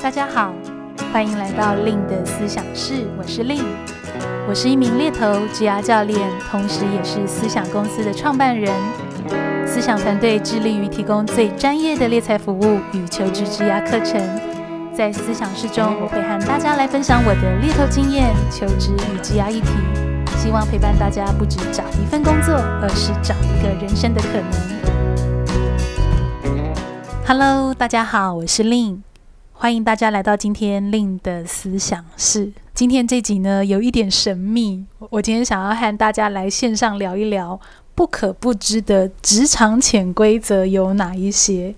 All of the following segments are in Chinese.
大家好，欢迎来到 Lin 的思想室，我是 Lin，我是一名猎头职涯教练，同时也是思想公司的创办人。思想团队致力于提供最专业的猎才服务与求职职涯课程。在思想室中，我会和大家来分享我的猎头经验、求职与职涯议题，希望陪伴大家不只找一份工作，而是找一个人生的可能。Hello，大家好，我是 Lin。欢迎大家来到今天令的思想室。今天这集呢，有一点神秘。我今天想要和大家来线上聊一聊不可不知的职场潜规则有哪一些。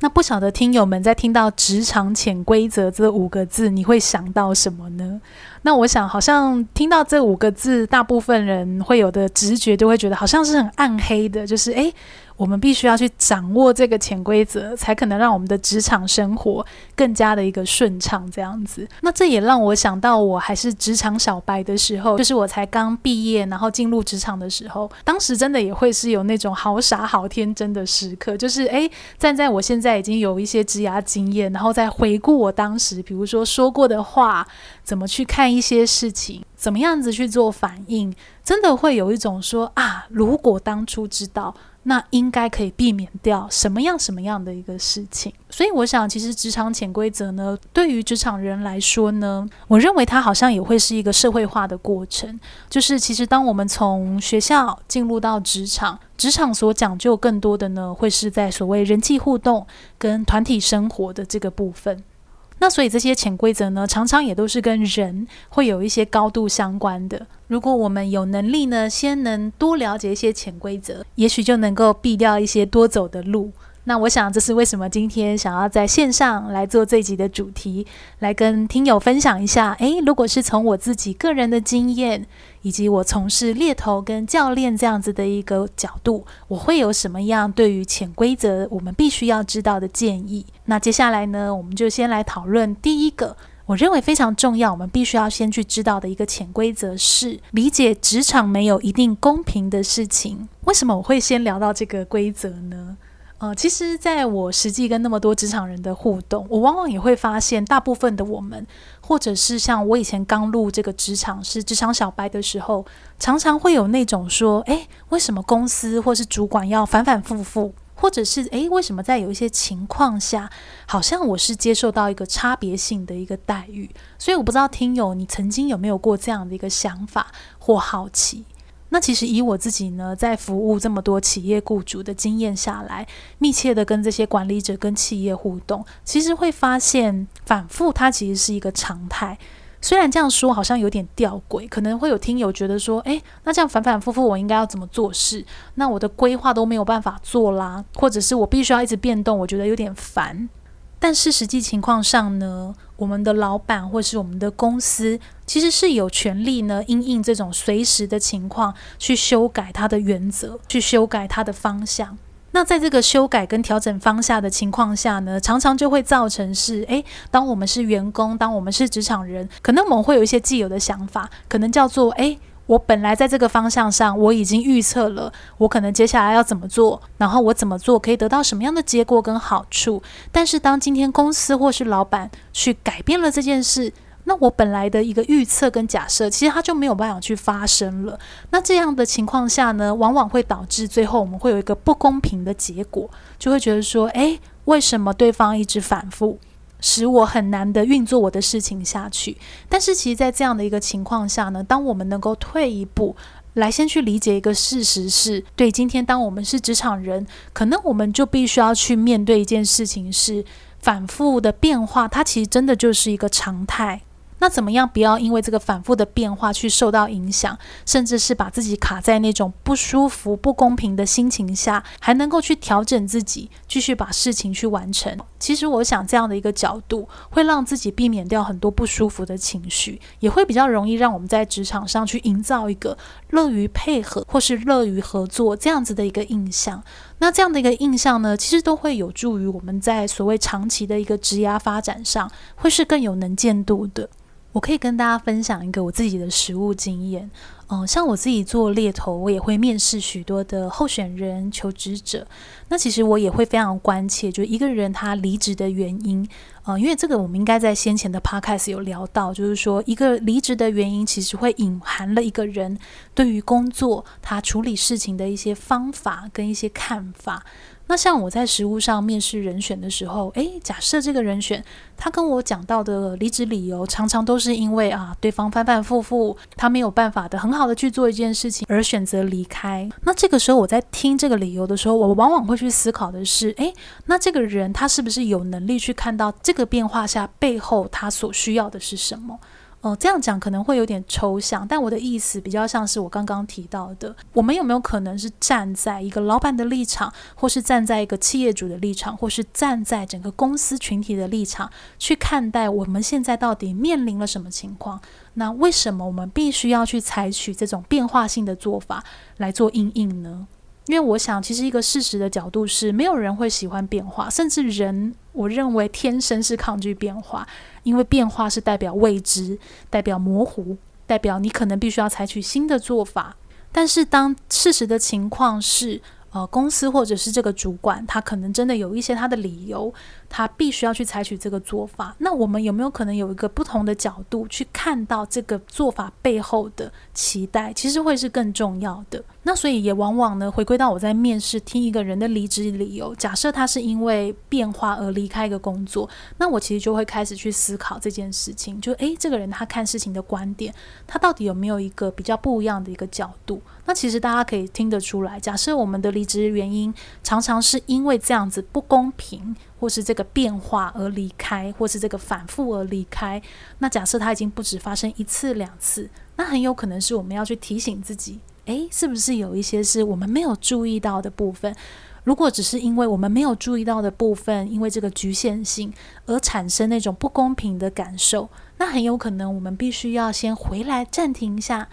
那不晓得听友们在听到“职场潜规则”这五个字，你会想到什么呢？那我想，好像听到这五个字，大部分人会有的直觉，都会觉得好像是很暗黑的，就是诶。我们必须要去掌握这个潜规则，才可能让我们的职场生活更加的一个顺畅。这样子，那这也让我想到，我还是职场小白的时候，就是我才刚毕业，然后进入职场的时候，当时真的也会是有那种好傻好天真的时刻，就是诶，站在我现在已经有一些职涯经验，然后再回顾我当时，比如说说过的话，怎么去看一些事情，怎么样子去做反应，真的会有一种说啊，如果当初知道。那应该可以避免掉什么样什么样的一个事情，所以我想，其实职场潜规则呢，对于职场人来说呢，我认为它好像也会是一个社会化的过程。就是其实当我们从学校进入到职场，职场所讲究更多的呢，会是在所谓人际互动跟团体生活的这个部分。那所以这些潜规则呢，常常也都是跟人会有一些高度相关的。如果我们有能力呢，先能多了解一些潜规则，也许就能够避掉一些多走的路。那我想，这是为什么今天想要在线上来做这集的主题，来跟听友分享一下。诶，如果是从我自己个人的经验，以及我从事猎头跟教练这样子的一个角度，我会有什么样对于潜规则我们必须要知道的建议？那接下来呢，我们就先来讨论第一个，我认为非常重要，我们必须要先去知道的一个潜规则是理解职场没有一定公平的事情。为什么我会先聊到这个规则呢？呃，其实，在我实际跟那么多职场人的互动，我往往也会发现，大部分的我们，或者是像我以前刚入这个职场，是职场小白的时候，常常会有那种说，诶，为什么公司或是主管要反反复复，或者是诶，为什么在有一些情况下，好像我是接受到一个差别性的一个待遇？所以我不知道听友你曾经有没有过这样的一个想法或好奇。那其实以我自己呢，在服务这么多企业雇主的经验下来，密切的跟这些管理者跟企业互动，其实会发现反复它其实是一个常态。虽然这样说好像有点吊诡，可能会有听友觉得说，诶，那这样反反复复我应该要怎么做事？那我的规划都没有办法做啦，或者是我必须要一直变动，我觉得有点烦。但是实际情况上呢，我们的老板或是我们的公司，其实是有权利呢，因应这种随时的情况去修改它的原则，去修改它的方向。那在这个修改跟调整方向的情况下呢，常常就会造成是，诶，当我们是员工，当我们是职场人，可能我们会有一些既有的想法，可能叫做，诶。我本来在这个方向上，我已经预测了我可能接下来要怎么做，然后我怎么做可以得到什么样的结果跟好处。但是当今天公司或是老板去改变了这件事，那我本来的一个预测跟假设，其实它就没有办法去发生了。那这样的情况下呢，往往会导致最后我们会有一个不公平的结果，就会觉得说，诶，为什么对方一直反复？使我很难的运作我的事情下去，但是其实，在这样的一个情况下呢，当我们能够退一步来先去理解一个事实是，对，今天当我们是职场人，可能我们就必须要去面对一件事情是反复的变化，它其实真的就是一个常态。那怎么样不要因为这个反复的变化去受到影响，甚至是把自己卡在那种不舒服、不公平的心情下，还能够去调整自己，继续把事情去完成？其实我想这样的一个角度，会让自己避免掉很多不舒服的情绪，也会比较容易让我们在职场上去营造一个乐于配合或是乐于合作这样子的一个印象。那这样的一个印象呢，其实都会有助于我们在所谓长期的一个职涯发展上，会是更有能见度的。我可以跟大家分享一个我自己的实务经验。嗯、像我自己做猎头，我也会面试许多的候选人、求职者。那其实我也会非常关切，就一个人他离职的原因。呃，因为这个我们应该在先前的 podcast 有聊到，就是说一个离职的原因，其实会隐含了一个人对于工作他处理事情的一些方法跟一些看法。那像我在实务上面试人选的时候，诶，假设这个人选他跟我讲到的离职理由，常常都是因为啊，对方反反复复，他没有办法的很好的去做一件事情而选择离开。那这个时候我在听这个理由的时候，我往往会去思考的是，诶，那这个人他是不是有能力去看到这个变化下背后他所需要的是什么？哦，这样讲可能会有点抽象，但我的意思比较像是我刚刚提到的，我们有没有可能是站在一个老板的立场，或是站在一个企业主的立场，或是站在整个公司群体的立场去看待我们现在到底面临了什么情况？那为什么我们必须要去采取这种变化性的做法来做应应呢？因为我想，其实一个事实的角度是，没有人会喜欢变化，甚至人，我认为天生是抗拒变化，因为变化是代表未知，代表模糊，代表你可能必须要采取新的做法。但是当事实的情况是，呃，公司或者是这个主管，他可能真的有一些他的理由，他必须要去采取这个做法。那我们有没有可能有一个不同的角度去看到这个做法背后的期待？其实会是更重要的。那所以也往往呢，回归到我在面试听一个人的离职理由，假设他是因为变化而离开一个工作，那我其实就会开始去思考这件事情，就诶，这个人他看事情的观点，他到底有没有一个比较不一样的一个角度？那其实大家可以听得出来，假设我们的离职原因常常是因为这样子不公平，或是这个变化而离开，或是这个反复而离开，那假设它已经不止发生一次两次，那很有可能是我们要去提醒自己。诶，是不是有一些是我们没有注意到的部分？如果只是因为我们没有注意到的部分，因为这个局限性而产生那种不公平的感受，那很有可能我们必须要先回来暂停一下，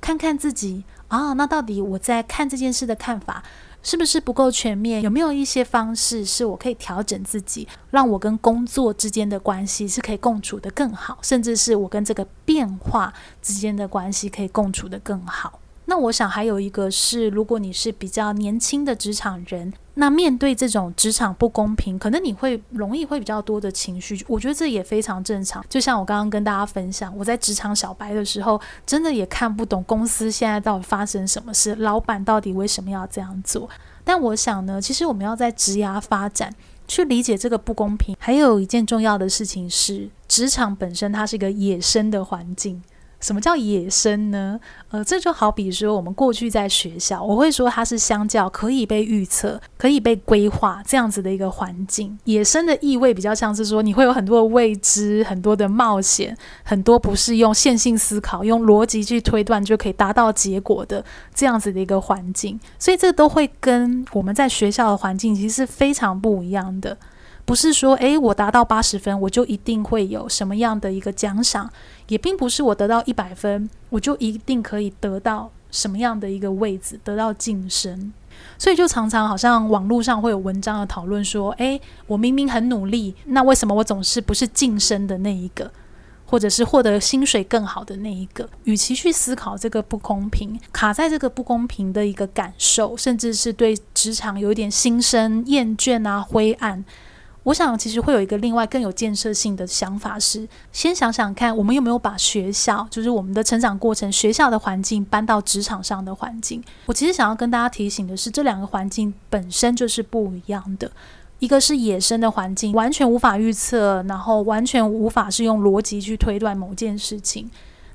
看看自己啊，那到底我在看这件事的看法是不是不够全面？有没有一些方式是我可以调整自己，让我跟工作之间的关系是可以共处得更好，甚至是我跟这个变化之间的关系可以共处得更好？那我想还有一个是，如果你是比较年轻的职场人，那面对这种职场不公平，可能你会容易会比较多的情绪。我觉得这也非常正常。就像我刚刚跟大家分享，我在职场小白的时候，真的也看不懂公司现在到底发生什么事，老板到底为什么要这样做。但我想呢，其实我们要在职涯发展去理解这个不公平，还有一件重要的事情是，职场本身它是一个野生的环境。什么叫野生呢？呃，这就好比说，我们过去在学校，我会说它是相较可以被预测、可以被规划这样子的一个环境。野生的意味比较像是说，你会有很多的未知、很多的冒险、很多不是用线性思考、用逻辑去推断就可以达到结果的这样子的一个环境。所以这都会跟我们在学校的环境其实是非常不一样的。不是说，诶，我达到八十分，我就一定会有什么样的一个奖赏。也并不是我得到一百分，我就一定可以得到什么样的一个位置，得到晋升。所以就常常好像网络上会有文章的讨论说，诶，我明明很努力，那为什么我总是不是晋升的那一个，或者是获得薪水更好的那一个？与其去思考这个不公平，卡在这个不公平的一个感受，甚至是对职场有一点心生厌倦啊、灰暗。我想，其实会有一个另外更有建设性的想法是，先想想看，我们有没有把学校，就是我们的成长过程，学校的环境搬到职场上的环境。我其实想要跟大家提醒的是，这两个环境本身就是不一样的。一个是野生的环境，完全无法预测，然后完全无法是用逻辑去推断某件事情。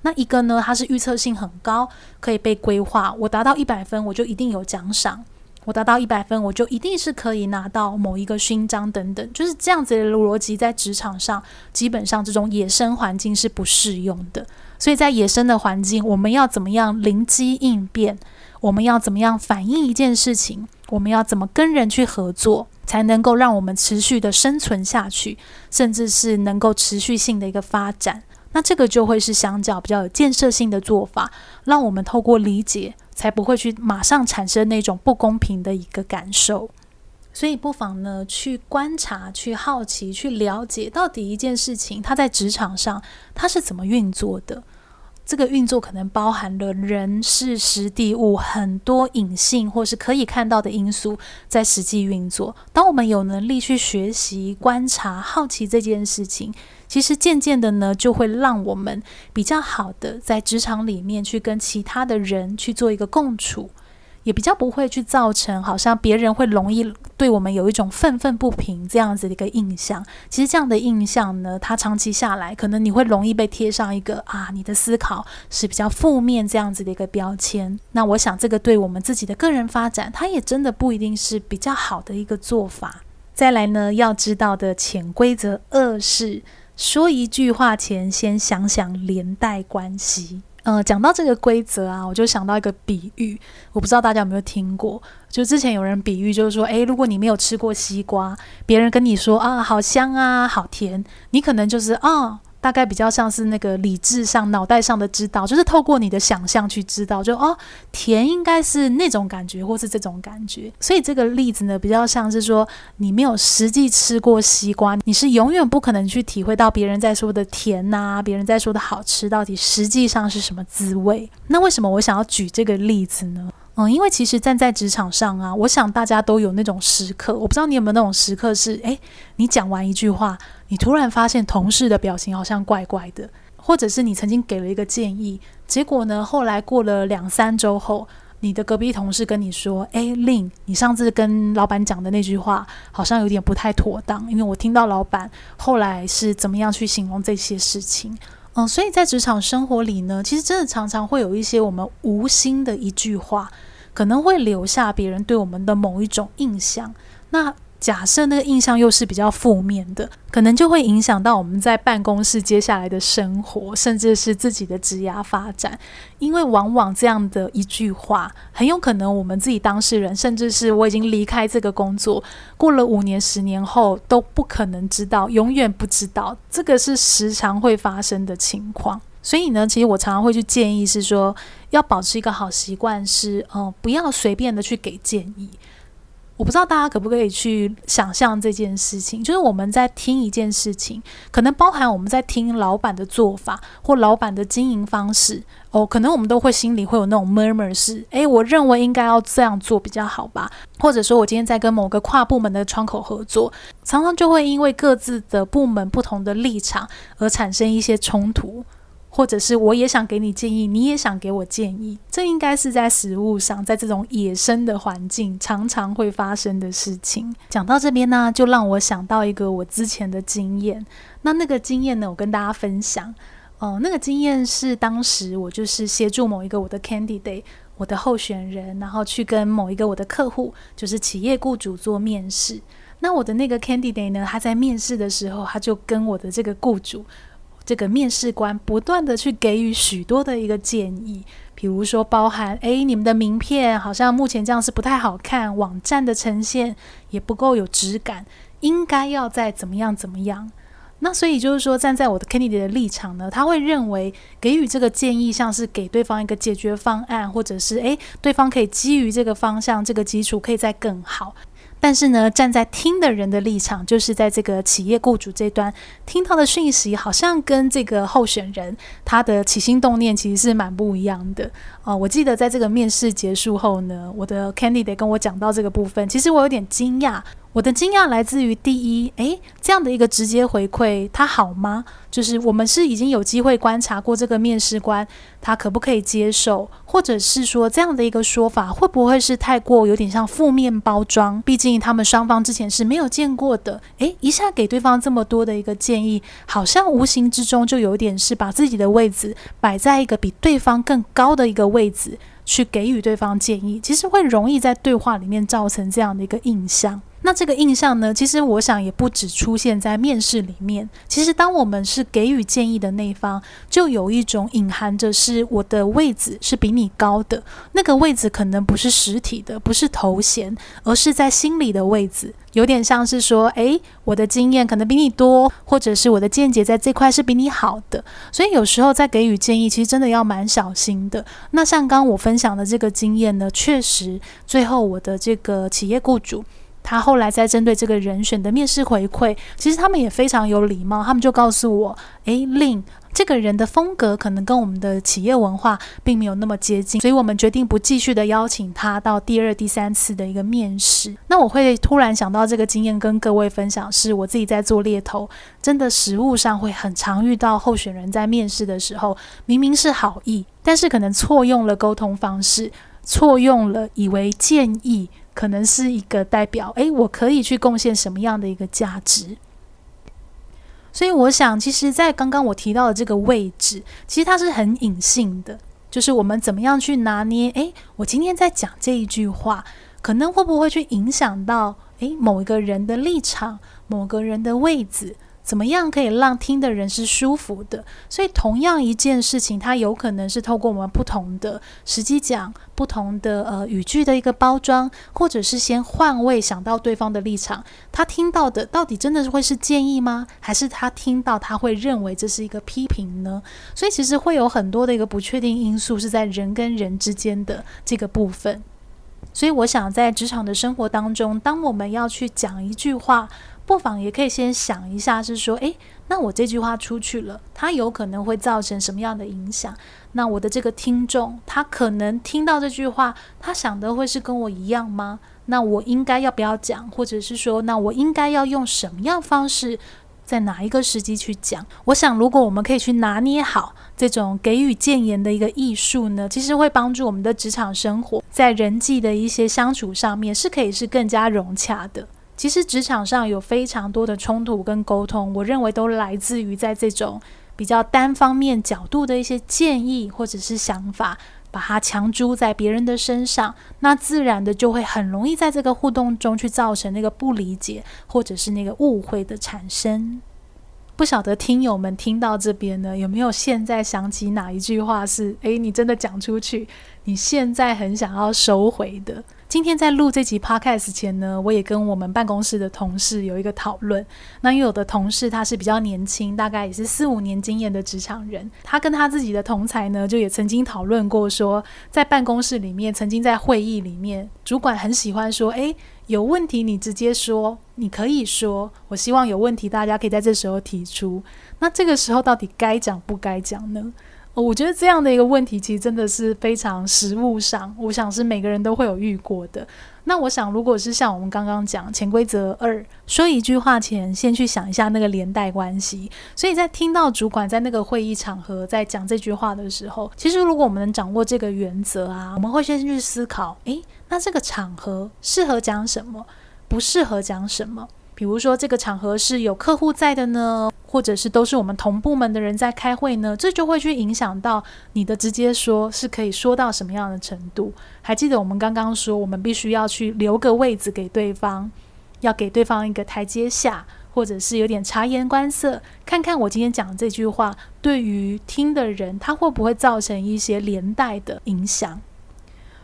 那一个呢，它是预测性很高，可以被规划。我达到一百分，我就一定有奖赏。我达到一百分，我就一定是可以拿到某一个勋章等等，就是这样子的逻辑，在职场上基本上这种野生环境是不适用的。所以在野生的环境，我们要怎么样灵机应变？我们要怎么样反映一件事情？我们要怎么跟人去合作，才能够让我们持续的生存下去，甚至是能够持续性的一个发展？那这个就会是相较比较有建设性的做法，让我们透过理解。才不会去马上产生那种不公平的一个感受，所以不妨呢去观察、去好奇、去了解，到底一件事情它在职场上它是怎么运作的。这个运作可能包含了人、事、实、地、物很多隐性或是可以看到的因素在实际运作。当我们有能力去学习、观察、好奇这件事情，其实渐渐的呢，就会让我们比较好的在职场里面去跟其他的人去做一个共处。也比较不会去造成好像别人会容易对我们有一种愤愤不平这样子的一个印象。其实这样的印象呢，它长期下来，可能你会容易被贴上一个啊，你的思考是比较负面这样子的一个标签。那我想这个对我们自己的个人发展，它也真的不一定是比较好的一个做法。再来呢，要知道的潜规则二是，说一句话前先想想连带关系。嗯，讲到这个规则啊，我就想到一个比喻，我不知道大家有没有听过。就之前有人比喻，就是说，诶，如果你没有吃过西瓜，别人跟你说啊，好香啊，好甜，你可能就是啊。大概比较像是那个理智上、脑袋上的知道，就是透过你的想象去知道，就哦，甜应该是那种感觉，或是这种感觉。所以这个例子呢，比较像是说，你没有实际吃过西瓜，你是永远不可能去体会到别人在说的甜呐、别人在说的好吃，到底实际上是什么滋味。那为什么我想要举这个例子呢？嗯，因为其实站在职场上啊，我想大家都有那种时刻，我不知道你有没有那种时刻是，诶，你讲完一句话。你突然发现同事的表情好像怪怪的，或者是你曾经给了一个建议，结果呢，后来过了两三周后，你的隔壁同事跟你说：“哎，Lin，你上次跟老板讲的那句话好像有点不太妥当，因为我听到老板后来是怎么样去形容这些事情。”嗯，所以在职场生活里呢，其实真的常常会有一些我们无心的一句话，可能会留下别人对我们的某一种印象。那假设那个印象又是比较负面的，可能就会影响到我们在办公室接下来的生活，甚至是自己的职业发展。因为往往这样的一句话，很有可能我们自己当事人，甚至是我已经离开这个工作，过了五年、十年后都不可能知道，永远不知道。这个是时常会发生的情况。所以呢，其实我常常会去建议是说，要保持一个好习惯是，呃，不要随便的去给建议。我不知道大家可不可以去想象这件事情，就是我们在听一件事情，可能包含我们在听老板的做法或老板的经营方式哦，可能我们都会心里会有那种 murmur 是，诶，我认为应该要这样做比较好吧，或者说我今天在跟某个跨部门的窗口合作，常常就会因为各自的部门不同的立场而产生一些冲突。或者是我也想给你建议，你也想给我建议，这应该是在食物上，在这种野生的环境常常会发生的事情。讲到这边呢，就让我想到一个我之前的经验。那那个经验呢，我跟大家分享。哦、那个经验是当时我就是协助某一个我的 candidate，我的候选人，然后去跟某一个我的客户，就是企业雇主做面试。那我的那个 candidate 呢，他在面试的时候，他就跟我的这个雇主。这个面试官不断地去给予许多的一个建议，比如说包含，诶，你们的名片好像目前这样是不太好看，网站的呈现也不够有质感，应该要再怎么样怎么样。那所以就是说，站在我的 candidate 的立场呢，他会认为给予这个建议，像是给对方一个解决方案，或者是诶，对方可以基于这个方向、这个基础，可以再更好。但是呢，站在听的人的立场，就是在这个企业雇主这端听到的讯息，好像跟这个候选人他的起心动念其实是蛮不一样的。哦，我记得在这个面试结束后呢，我的 candidate 跟我讲到这个部分，其实我有点惊讶。我的惊讶来自于第一，诶，这样的一个直接回馈，他好吗？就是我们是已经有机会观察过这个面试官，他可不可以接受，或者是说这样的一个说法会不会是太过有点像负面包装？毕竟他们双方之前是没有见过的，诶，一下给对方这么多的一个建议，好像无形之中就有点是把自己的位置摆在一个比对方更高的一个位置去给予对方建议，其实会容易在对话里面造成这样的一个印象。那这个印象呢，其实我想也不只出现在面试里面。其实当我们是给予建议的那一方，就有一种隐含着是我的位置是比你高的。那个位置可能不是实体的，不是头衔，而是在心里的位置。有点像是说，诶，我的经验可能比你多，或者是我的见解在这块是比你好的。所以有时候在给予建议，其实真的要蛮小心的。那像刚我分享的这个经验呢，确实最后我的这个企业雇主。他后来在针对这个人选的面试回馈，其实他们也非常有礼貌，他们就告诉我：“诶，Lin，这个人的风格可能跟我们的企业文化并没有那么接近，所以我们决定不继续的邀请他到第二、第三次的一个面试。那我会突然想到这个经验跟各位分享，是我自己在做猎头，真的实务上会很常遇到候选人在面试的时候，明明是好意，但是可能错用了沟通方式，错用了以为建议可能是一个代表，诶，我可以去贡献什么样的一个价值。所以我想，其实，在刚刚我提到的这个位置，其实它是很隐性的，就是我们怎么样去拿捏。诶，我今天在讲这一句话，可能会不会去影响到诶某一个人的立场，某个人的位置。怎么样可以让听的人是舒服的？所以同样一件事情，它有可能是透过我们不同的时机讲，不同的呃语句的一个包装，或者是先换位想到对方的立场，他听到的到底真的是会是建议吗？还是他听到他会认为这是一个批评呢？所以其实会有很多的一个不确定因素是在人跟人之间的这个部分。所以我想在职场的生活当中，当我们要去讲一句话。不妨也可以先想一下，是说，诶，那我这句话出去了，它有可能会造成什么样的影响？那我的这个听众，他可能听到这句话，他想的会是跟我一样吗？那我应该要不要讲？或者是说，那我应该要用什么样方式，在哪一个时机去讲？我想，如果我们可以去拿捏好这种给予建言的一个艺术呢，其实会帮助我们的职场生活，在人际的一些相处上面，是可以是更加融洽的。其实职场上有非常多的冲突跟沟通，我认为都来自于在这种比较单方面角度的一些建议或者是想法，把它强租在别人的身上，那自然的就会很容易在这个互动中去造成那个不理解或者是那个误会的产生。不晓得听友们听到这边呢，有没有现在想起哪一句话是，诶，你真的讲出去，你现在很想要收回的？今天在录这集 podcast 前呢，我也跟我们办公室的同事有一个讨论。那因为有的同事他是比较年轻，大概也是四五年经验的职场人，他跟他自己的同才呢，就也曾经讨论过说，在办公室里面，曾经在会议里面，主管很喜欢说：“诶，有问题你直接说，你可以说，我希望有问题大家可以在这时候提出。”那这个时候到底该讲不该讲呢？哦，我觉得这样的一个问题，其实真的是非常实务上，我想是每个人都会有遇过的。那我想，如果是像我们刚刚讲潜规则二，说一句话前，先去想一下那个连带关系。所以在听到主管在那个会议场合在讲这句话的时候，其实如果我们能掌握这个原则啊，我们会先去思考，诶，那这个场合适合讲什么，不适合讲什么。比如说，这个场合是有客户在的呢，或者是都是我们同部门的人在开会呢，这就会去影响到你的直接说是可以说到什么样的程度。还记得我们刚刚说，我们必须要去留个位置给对方，要给对方一个台阶下，或者是有点察言观色，看看我今天讲这句话对于听的人，他会不会造成一些连带的影响。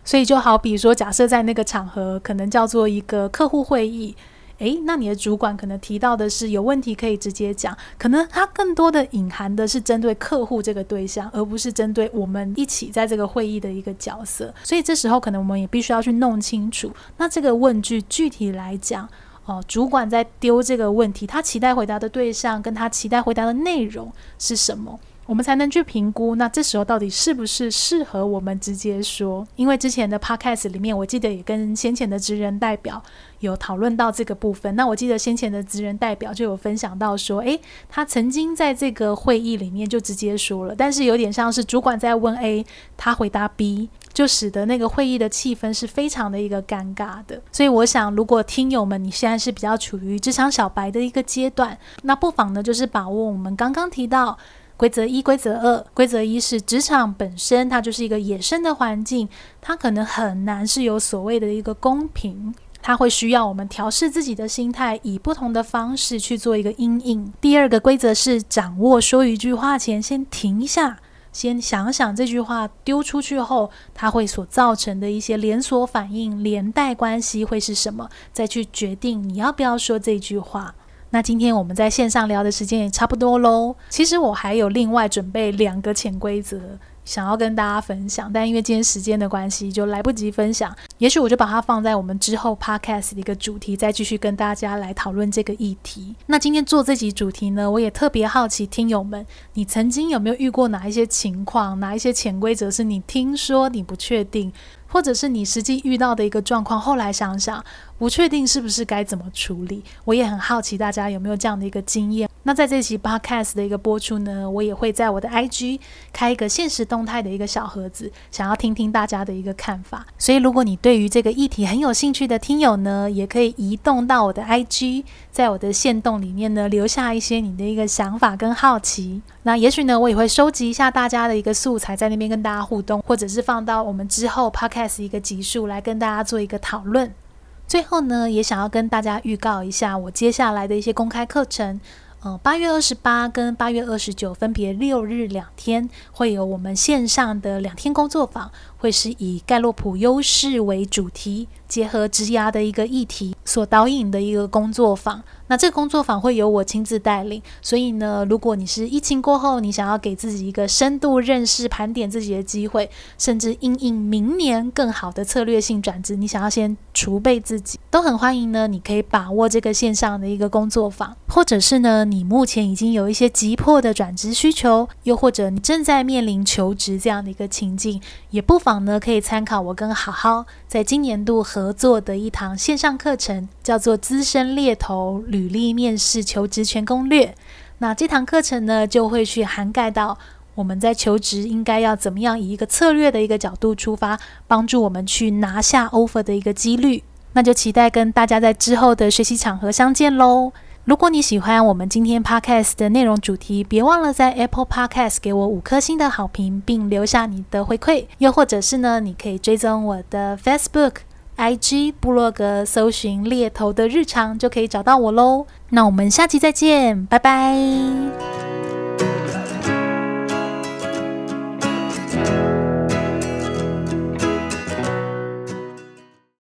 所以就好比说，假设在那个场合，可能叫做一个客户会议。诶，那你的主管可能提到的是有问题可以直接讲，可能他更多的隐含的是针对客户这个对象，而不是针对我们一起在这个会议的一个角色。所以这时候可能我们也必须要去弄清楚，那这个问句具体来讲，哦，主管在丢这个问题，他期待回答的对象跟他期待回答的内容是什么？我们才能去评估，那这时候到底是不是适合我们直接说？因为之前的 podcast 里面，我记得也跟先前的职人代表有讨论到这个部分。那我记得先前的职人代表就有分享到说，诶，他曾经在这个会议里面就直接说了，但是有点像是主管在问 A，他回答 B，就使得那个会议的气氛是非常的一个尴尬的。所以我想，如果听友们你现在是比较处于职场小白的一个阶段，那不妨呢就是把握我们刚刚提到。规则一、规则二。规则一是职场本身，它就是一个野生的环境，它可能很难是有所谓的一个公平，它会需要我们调试自己的心态，以不同的方式去做一个阴影。第二个规则是掌握说一句话前先停一下，先想想这句话丢出去后，它会所造成的一些连锁反应、连带关系会是什么，再去决定你要不要说这句话。那今天我们在线上聊的时间也差不多喽。其实我还有另外准备两个潜规则想要跟大家分享，但因为今天时间的关系，就来不及分享。也许我就把它放在我们之后 podcast 的一个主题，再继续跟大家来讨论这个议题。那今天做这集主题呢，我也特别好奇听友们，你曾经有没有遇过哪一些情况，哪一些潜规则是你听说你不确定，或者是你实际遇到的一个状况，后来想想不确定是不是该怎么处理？我也很好奇大家有没有这样的一个经验。那在这期 podcast 的一个播出呢，我也会在我的 IG 开一个限时动态的一个小盒子，想要听听大家的一个看法。所以如果你对于这个议题很有兴趣的听友呢，也可以移动到我的 IG，在我的限动里面呢，留下一些你的一个想法跟好奇。那也许呢，我也会收集一下大家的一个素材，在那边跟大家互动，或者是放到我们之后 podcast 一个集数来跟大家做一个讨论。最后呢，也想要跟大家预告一下我接下来的一些公开课程。八月二十八跟八月二十九分别六日两天，会有我们线上的两天工作坊，会是以盖洛普优势为主题，结合职涯的一个议题所导引的一个工作坊。那这个工作坊会由我亲自带领，所以呢，如果你是疫情过后，你想要给自己一个深度认识、盘点自己的机会，甚至因应明年更好的策略性转职，你想要先储备自己，都很欢迎呢。你可以把握这个线上的一个工作坊，或者是呢，你目前已经有一些急迫的转职需求，又或者你正在面临求职这样的一个情境，也不妨呢，可以参考我跟好好在今年度合作的一堂线上课程，叫做《资深猎头履历面试求职全攻略》。那这堂课程呢，就会去涵盖到我们在求职应该要怎么样以一个策略的一个角度出发，帮助我们去拿下 offer 的一个几率。那就期待跟大家在之后的学习场合相见喽。如果你喜欢我们今天 podcast 的内容主题，别忘了在 Apple Podcast 给我五颗星的好评，并留下你的回馈。又或者是呢，你可以追踪我的 Facebook、IG、部落格，搜寻猎头的日常，就可以找到我喽。那我们下期再见，拜拜。